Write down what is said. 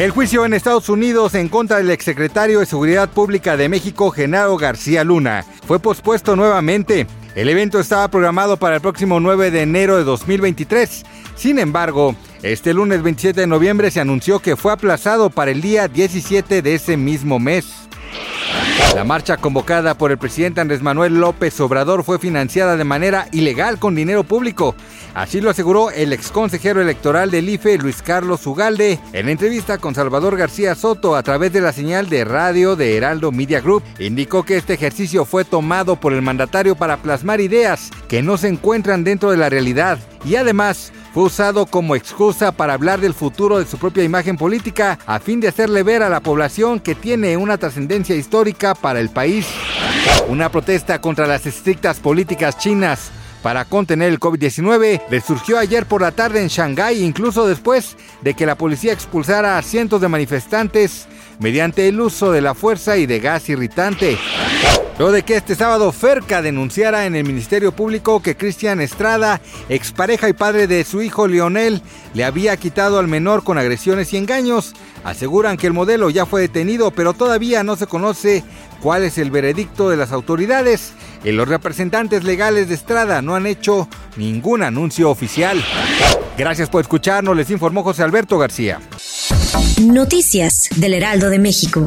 El juicio en Estados Unidos en contra del exsecretario de Seguridad Pública de México, Genaro García Luna, fue pospuesto nuevamente. El evento estaba programado para el próximo 9 de enero de 2023. Sin embargo, este lunes 27 de noviembre se anunció que fue aplazado para el día 17 de ese mismo mes. La marcha convocada por el presidente Andrés Manuel López Obrador fue financiada de manera ilegal con dinero público. Así lo aseguró el exconsejero electoral del IFE, Luis Carlos Ugalde, en entrevista con Salvador García Soto a través de la señal de radio de Heraldo Media Group. Indicó que este ejercicio fue tomado por el mandatario para plasmar ideas que no se encuentran dentro de la realidad y además fue usado como excusa para hablar del futuro de su propia imagen política a fin de hacerle ver a la población que tiene una trascendencia histórica para el país. Una protesta contra las estrictas políticas chinas para contener el COVID-19 le surgió ayer por la tarde en Shanghái, incluso después de que la policía expulsara a cientos de manifestantes mediante el uso de la fuerza y de gas irritante. Luego de que este sábado Ferca denunciara en el Ministerio Público que Cristian Estrada, expareja y padre de su hijo Lionel, le había quitado al menor con agresiones y engaños, aseguran que el modelo ya fue detenido, pero todavía no se conoce cuál es el veredicto de las autoridades. Y los representantes legales de Estrada no han hecho ningún anuncio oficial. Gracias por escucharnos, les informó José Alberto García. Noticias del Heraldo de México.